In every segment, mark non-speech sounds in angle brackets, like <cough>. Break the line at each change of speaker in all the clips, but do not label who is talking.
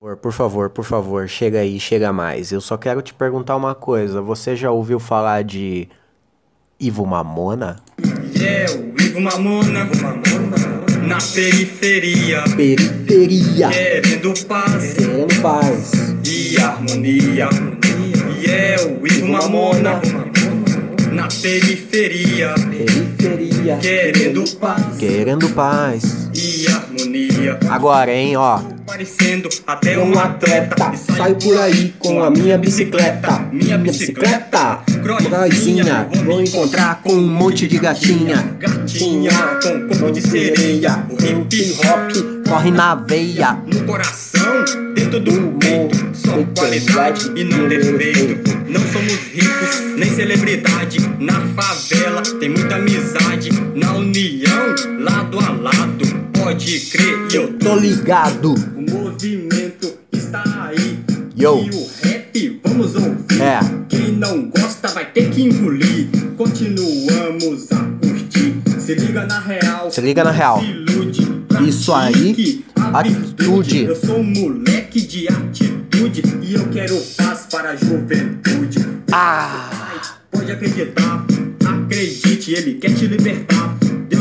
Por favor, por favor, chega aí, chega mais. Eu só quero te perguntar uma coisa. Você já ouviu falar de Ivo Mamona?
Yeah, o Ivo Mamona, Mamona, na periferia,
Periferia.
querendo paz
Querendo paz.
e harmonia. Yeah, o Ivo Mamona, na periferia,
Periferia.
querendo paz
Querendo paz.
e harmonia.
Agora, hein, ó.
Parecendo até um atleta.
Saio por aí com a minha bicicleta.
Minha bicicleta,
Croizinha. Vou encontrar com um monte de gatinha.
Gatinha com corpo de sereia. O hip hop
Corre na veia.
no coração, dentro do peito. Só qualidade e não defeito. Não somos ricos, nem celebridade. Na favela tem muita amizade. Na união, lado a lado. Pode crer, eu
Tô ligado.
Movimento está aí.
Yo.
E o rap, vamos ouvir.
É.
Quem não gosta vai ter que engolir. Continuamos a curtir. Se liga na real.
Se liga na real.
Ilude.
Isso aí, atitude.
Eu sou um moleque de atitude. E eu quero paz para a juventude.
Ah.
Pode acreditar, acredite, ele quer te libertar.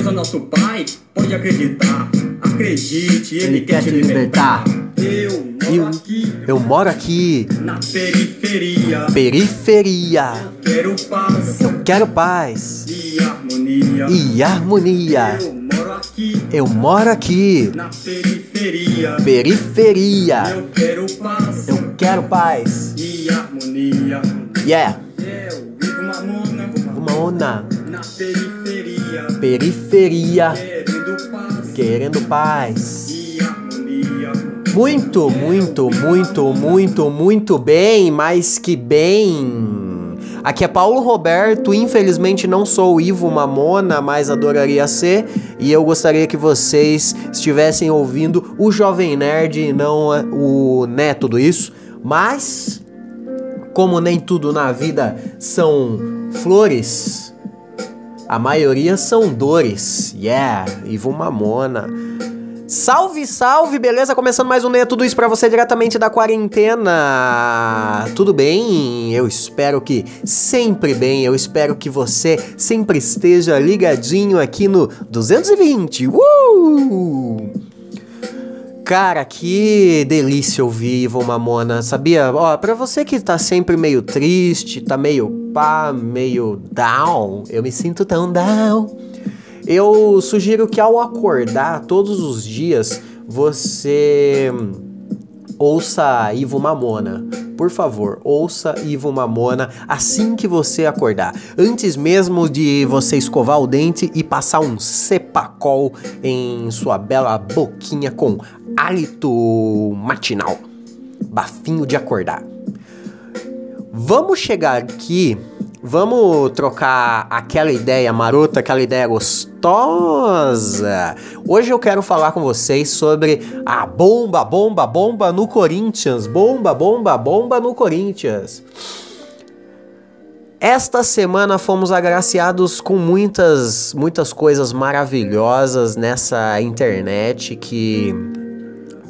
Deus é nosso Pai, pode acreditar, acredite, ele, quer, te libertar. Eu moro
Eu-
aqui
Eu moro aqui.
na periferia.
Periferia.
Quero paz
Eu quero paz
e harmonia.
e harmonia.
Eu moro aqui
Eu moro aqui.
na periferia.
Periferia.
Eu quero paz
Eu quero paz.
e harmonia.
Yeah.
Eu vivo mamona
Uma onda.
na periferia.
Periferia.
Querendo paz.
Muito, muito, muito, muito, muito bem, mais que bem. Aqui é Paulo Roberto, infelizmente não sou o Ivo Mamona, mas adoraria ser, e eu gostaria que vocês estivessem ouvindo o Jovem Nerd e não o né tudo isso. Mas como nem tudo na vida são flores, a maioria são dores. Yeah, Ivo Mamona. Salve, salve, beleza? Começando mais um Neia Tudo Isso pra você diretamente da quarentena. Tudo bem? Eu espero que sempre bem. Eu espero que você sempre esteja ligadinho aqui no 220. Uh! Cara, que delícia ouvir Ivon Mamona, sabia? Ó, pra você que tá sempre meio triste, tá meio pá, meio down, eu me sinto tão down. Eu sugiro que ao acordar todos os dias você ouça Ivo Mamona. Por favor, ouça Ivo Mamona assim que você acordar. Antes mesmo de você escovar o dente e passar um cepacol em sua bela boquinha com hálito matinal. Bafinho de acordar. Vamos chegar aqui, vamos trocar aquela ideia marota, aquela ideia gostosa. Hoje eu quero falar com vocês sobre a bomba, bomba, bomba no Corinthians. Bomba, bomba, bomba no Corinthians. Esta semana fomos agraciados com muitas, muitas coisas maravilhosas nessa internet que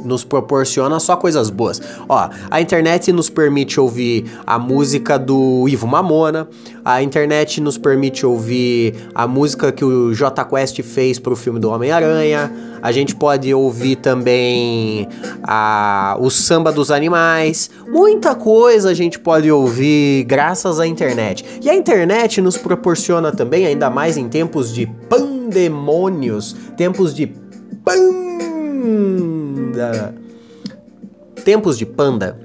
nos proporciona só coisas boas. Ó, a internet nos permite ouvir a música do Ivo Mamona, a internet nos permite ouvir a música que o J Quest fez pro filme do Homem-Aranha. A gente pode ouvir também a, o samba dos animais. Muita coisa a gente pode ouvir graças à internet. E a internet nos proporciona também, ainda mais em tempos de pandemônios, tempos de panda. Tempos de panda.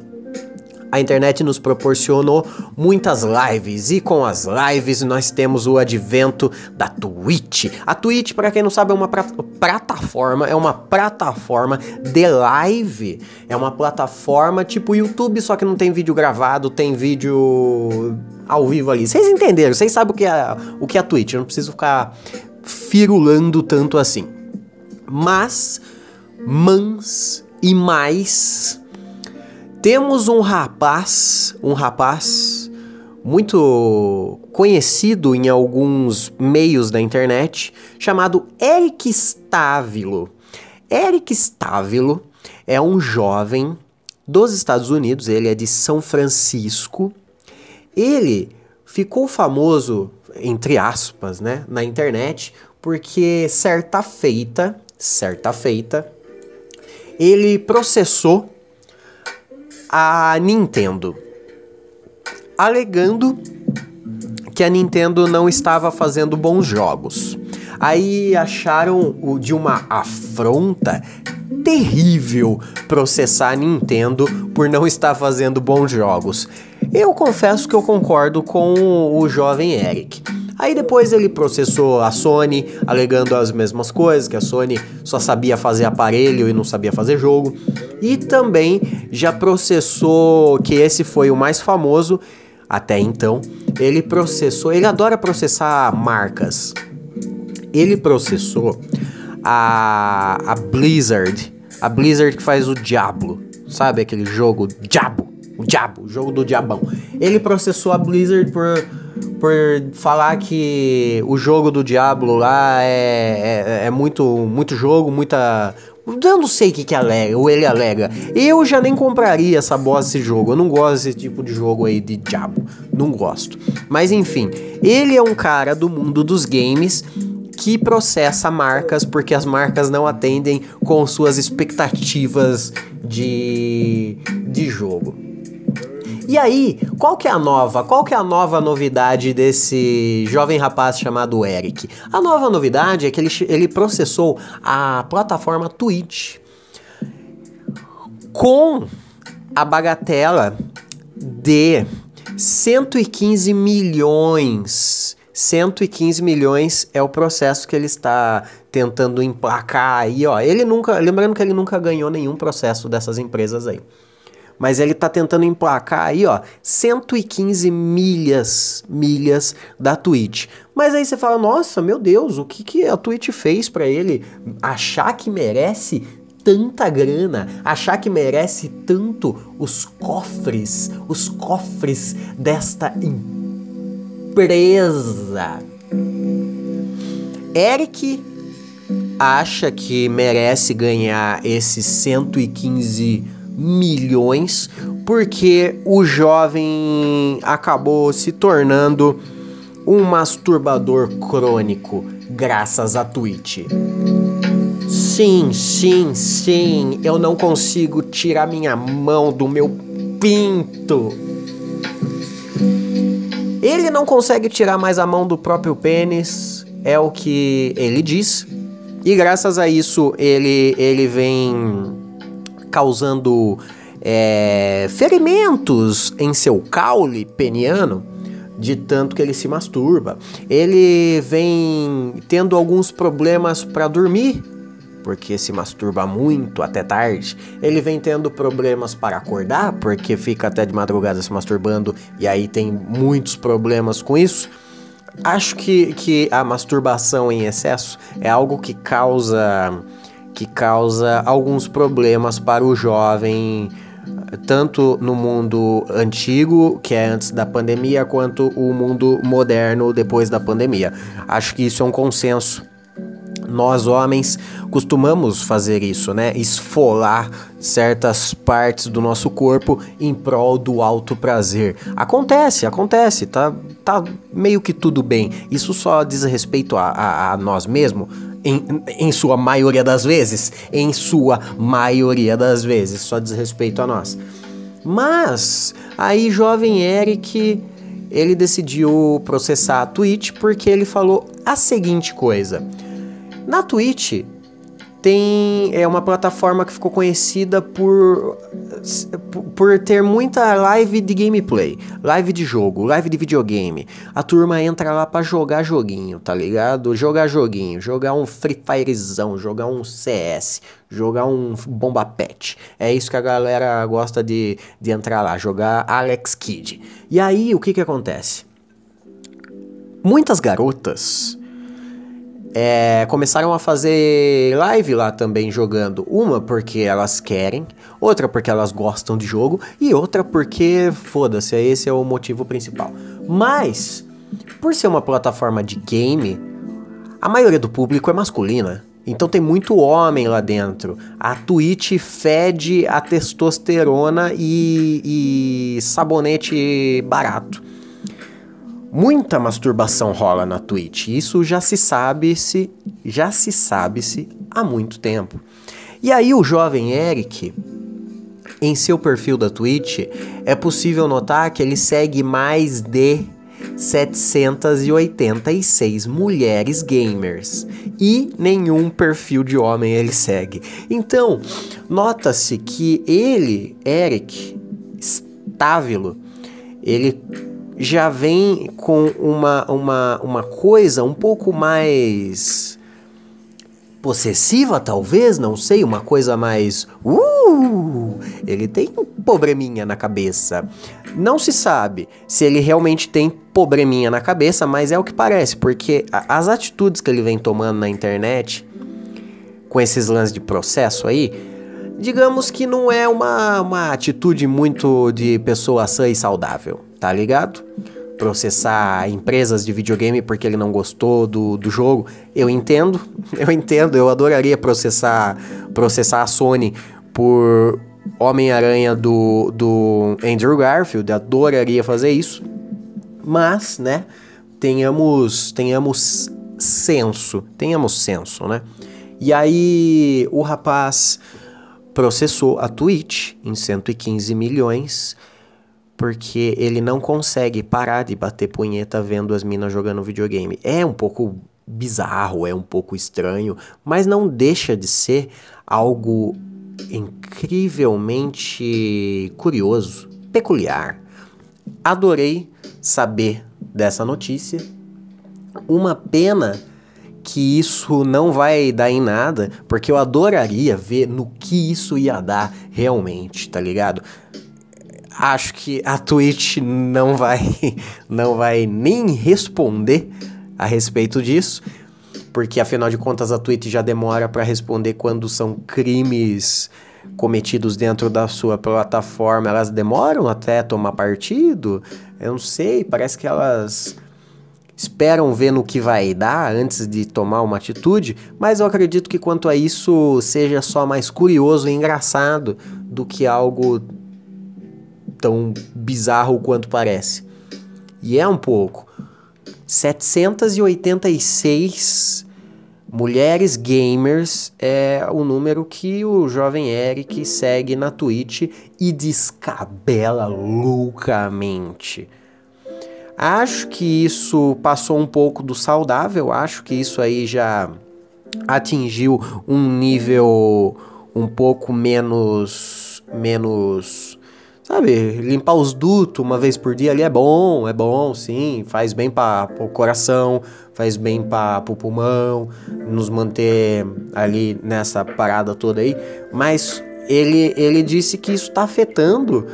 A internet nos proporcionou muitas lives e com as lives nós temos o advento da Twitch. A Twitch, para quem não sabe, é uma plataforma, é uma plataforma de live. É uma plataforma tipo YouTube, só que não tem vídeo gravado, tem vídeo ao vivo ali. Vocês entenderam? Vocês sabem o que é o que é a Twitch? Eu não preciso ficar firulando tanto assim. Mas, mans e mais, temos um rapaz, um rapaz muito conhecido em alguns meios da internet, chamado Eric Stávilo. Eric Stávilo é um jovem dos Estados Unidos, ele é de São Francisco. Ele ficou famoso, entre aspas, né, na internet, porque certa feita, certa feita, ele processou a Nintendo, alegando que a Nintendo não estava fazendo bons jogos. Aí acharam o de uma afronta terrível processar a Nintendo por não estar fazendo bons jogos. Eu confesso que eu concordo com o jovem Eric. Aí depois ele processou a Sony, alegando as mesmas coisas, que a Sony só sabia fazer aparelho e não sabia fazer jogo. E também já processou, que esse foi o mais famoso até então, ele processou, ele adora processar marcas. Ele processou a, a Blizzard, a Blizzard que faz o Diablo, sabe aquele jogo Diabo, o Diabo, o jogo do Diabão. Ele processou a Blizzard por por falar que o jogo do Diablo lá é, é, é muito, muito jogo, muita. Eu não sei o que, que alega, ou ele alega. Eu já nem compraria essa bosta desse jogo. Eu não gosto desse tipo de jogo aí de diabo. Não gosto. Mas enfim, ele é um cara do mundo dos games que processa marcas porque as marcas não atendem com suas expectativas de, de jogo. E aí, qual que é a nova? Qual que é a nova novidade desse jovem rapaz chamado Eric? A nova novidade é que ele, ele processou a plataforma Twitch com a bagatela de 115 milhões 115 milhões é o processo que ele está tentando emplacar aí, ó. Ele nunca, lembrando que ele nunca ganhou nenhum processo dessas empresas aí. Mas ele tá tentando emplacar aí, ó, 115 milhas, milhas da Twitch. Mas aí você fala, nossa, meu Deus, o que, que a Twitch fez para ele achar que merece tanta grana, achar que merece tanto os cofres, os cofres desta empresa. Eric acha que merece ganhar esses 115 milhões, porque o jovem acabou se tornando um masturbador crônico graças à Twitch. Sim, sim, sim, eu não consigo tirar minha mão do meu pinto. Ele não consegue tirar mais a mão do próprio pênis, é o que ele diz. E graças a isso ele, ele vem causando é, ferimentos em seu caule peniano de tanto que ele se masturba. Ele vem tendo alguns problemas para dormir, porque se masturba muito até tarde. Ele vem tendo problemas para acordar, porque fica até de madrugada se masturbando e aí tem muitos problemas com isso. Acho que, que a masturbação em excesso é algo que causa que causa alguns problemas para o jovem, tanto no mundo antigo, que é antes da pandemia, quanto o mundo moderno depois da pandemia. Acho que isso é um consenso. Nós homens costumamos fazer isso, né? Esfolar certas partes do nosso corpo em prol do alto prazer. Acontece, acontece, tá, tá meio que tudo bem. Isso só diz respeito a, a, a nós mesmos, em, em sua maioria das vezes, em sua maioria das vezes, só diz respeito a nós. Mas aí jovem Eric, ele decidiu processar a Twitch porque ele falou a seguinte coisa: na Twitch tem é uma plataforma que ficou conhecida por por ter muita live de gameplay, live de jogo, live de videogame. A turma entra lá para jogar joguinho, tá ligado? Jogar joguinho, jogar um Free Firezão, jogar um CS, jogar um Bomba Pet. É isso que a galera gosta de, de entrar lá, jogar Alex Kidd. E aí, o que que acontece? Muitas garotas é, começaram a fazer live lá também jogando. Uma porque elas querem, outra porque elas gostam de jogo e outra porque, foda-se, esse é o motivo principal. Mas, por ser uma plataforma de game, a maioria do público é masculina. Então tem muito homem lá dentro. A Twitch fede a testosterona e, e sabonete barato. Muita masturbação rola na Twitch. Isso já se sabe se já se sabe se há muito tempo. E aí o jovem Eric, em seu perfil da Twitch, é possível notar que ele segue mais de 786 mulheres gamers e nenhum perfil de homem ele segue. Então, nota-se que ele, Eric Stávilo, ele já vem com uma, uma, uma coisa um pouco mais possessiva, talvez, não sei, uma coisa mais. Uh! Ele tem um probleminha na cabeça. Não se sabe se ele realmente tem probleminha na cabeça, mas é o que parece, porque as atitudes que ele vem tomando na internet, com esses lances de processo aí, digamos que não é uma, uma atitude muito de pessoa sã e saudável, tá ligado? processar empresas de videogame porque ele não gostou do, do jogo. Eu entendo, <laughs> eu entendo, eu adoraria processar, processar a Sony por Homem-Aranha do, do Andrew Garfield, adoraria fazer isso. Mas, né, tenhamos, tenhamos senso, tenhamos senso, né? E aí o rapaz processou a Twitch em 115 milhões porque ele não consegue parar de bater punheta vendo as minas jogando videogame. É um pouco bizarro, é um pouco estranho, mas não deixa de ser algo incrivelmente curioso, peculiar. Adorei saber dessa notícia. Uma pena que isso não vai dar em nada, porque eu adoraria ver no que isso ia dar realmente, tá ligado? Acho que a Twitch não vai, <laughs> não vai nem responder a respeito disso, porque afinal de contas a Twitch já demora para responder quando são crimes cometidos dentro da sua plataforma, elas demoram até tomar partido. Eu não sei, parece que elas esperam ver no que vai dar antes de tomar uma atitude, mas eu acredito que quanto a isso seja só mais curioso e engraçado do que algo tão bizarro quanto parece. E é um pouco. 786 mulheres gamers é o número que o jovem Eric segue na Twitch e descabela loucamente. Acho que isso passou um pouco do saudável, acho que isso aí já atingiu um nível um pouco menos menos Sabe, limpar os dutos uma vez por dia ali é bom, é bom, sim, faz bem para o coração, faz bem para o pulmão, nos manter ali nessa parada toda aí. Mas ele, ele disse que isso está afetando.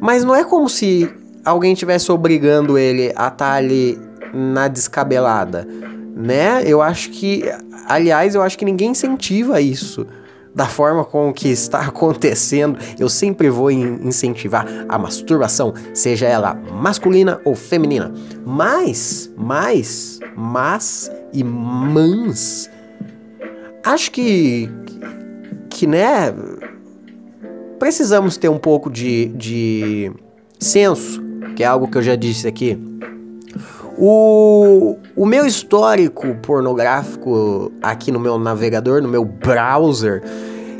Mas não é como se alguém tivesse obrigando ele a estar tá ali na descabelada, né? Eu acho que, aliás, eu acho que ninguém incentiva isso da forma com que está <laughs> acontecendo, eu sempre vou incentivar a masturbação, seja ela masculina ou feminina. Mas, mas, mas e mans, acho que, que né, precisamos ter um pouco de, de senso, que é algo que eu já disse aqui. O, o meu histórico pornográfico aqui no meu navegador, no meu browser,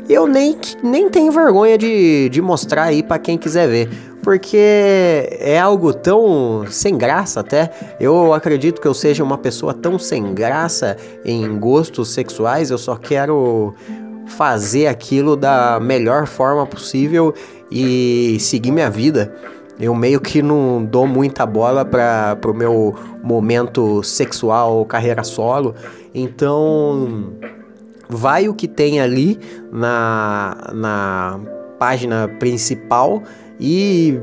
eu nem, nem tenho vergonha de, de mostrar aí para quem quiser ver. Porque é algo tão sem graça até. Eu acredito que eu seja uma pessoa tão sem graça em gostos sexuais. Eu só quero fazer aquilo da melhor forma possível e seguir minha vida. Eu meio que não dou muita bola para pro meu momento sexual, carreira solo. Então, vai o que tem ali na, na página principal e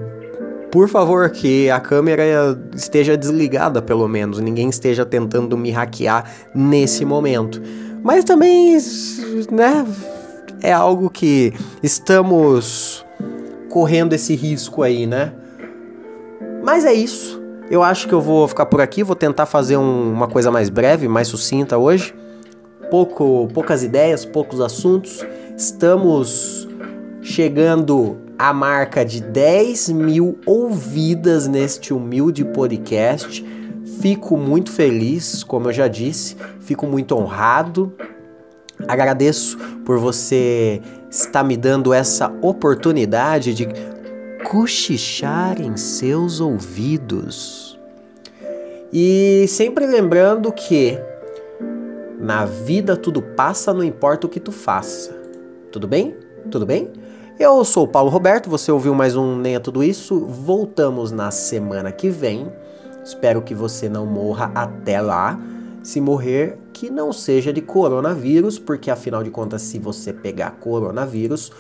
por favor que a câmera esteja desligada pelo menos, ninguém esteja tentando me hackear nesse momento. Mas também, né, é algo que estamos correndo esse risco aí, né? Mas é isso. Eu acho que eu vou ficar por aqui, vou tentar fazer um, uma coisa mais breve, mais sucinta hoje. pouco, poucas ideias, poucos assuntos. Estamos chegando à marca de 10 mil ouvidas neste humilde podcast. Fico muito feliz, como eu já disse, fico muito honrado. Agradeço por você estar me dando essa oportunidade de cochichar em seus ouvidos. E sempre lembrando que na vida tudo passa, não importa o que tu faça. Tudo bem? Tudo bem? Eu sou o Paulo Roberto, você ouviu mais um Nem é Tudo Isso. Voltamos na semana que vem. Espero que você não morra até lá. Se morrer, que não seja de coronavírus, porque afinal de contas, se você pegar coronavírus,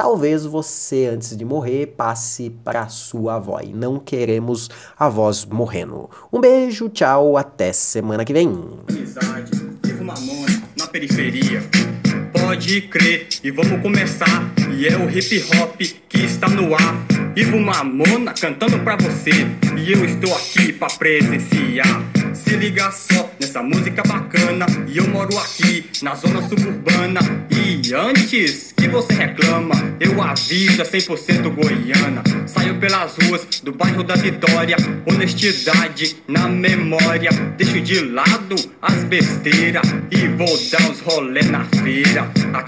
talvez você, antes de morrer, passe para sua avó. E não queremos avós morrendo. Um beijo, tchau, até semana que vem.
Na periferia. Pode crer, e vamos começar. E é o hip hop que está no ar. Ivo Mamona cantando pra você. E eu estou aqui pra presenciar. Se liga só nessa música bacana. E eu moro aqui na zona suburbana. E antes que você reclama, eu aviso é 100% goiana. Saio pelas ruas do bairro da Vitória. Honestidade na memória. Deixo de lado as besteiras. E vou dar uns rolê na feira. Aqui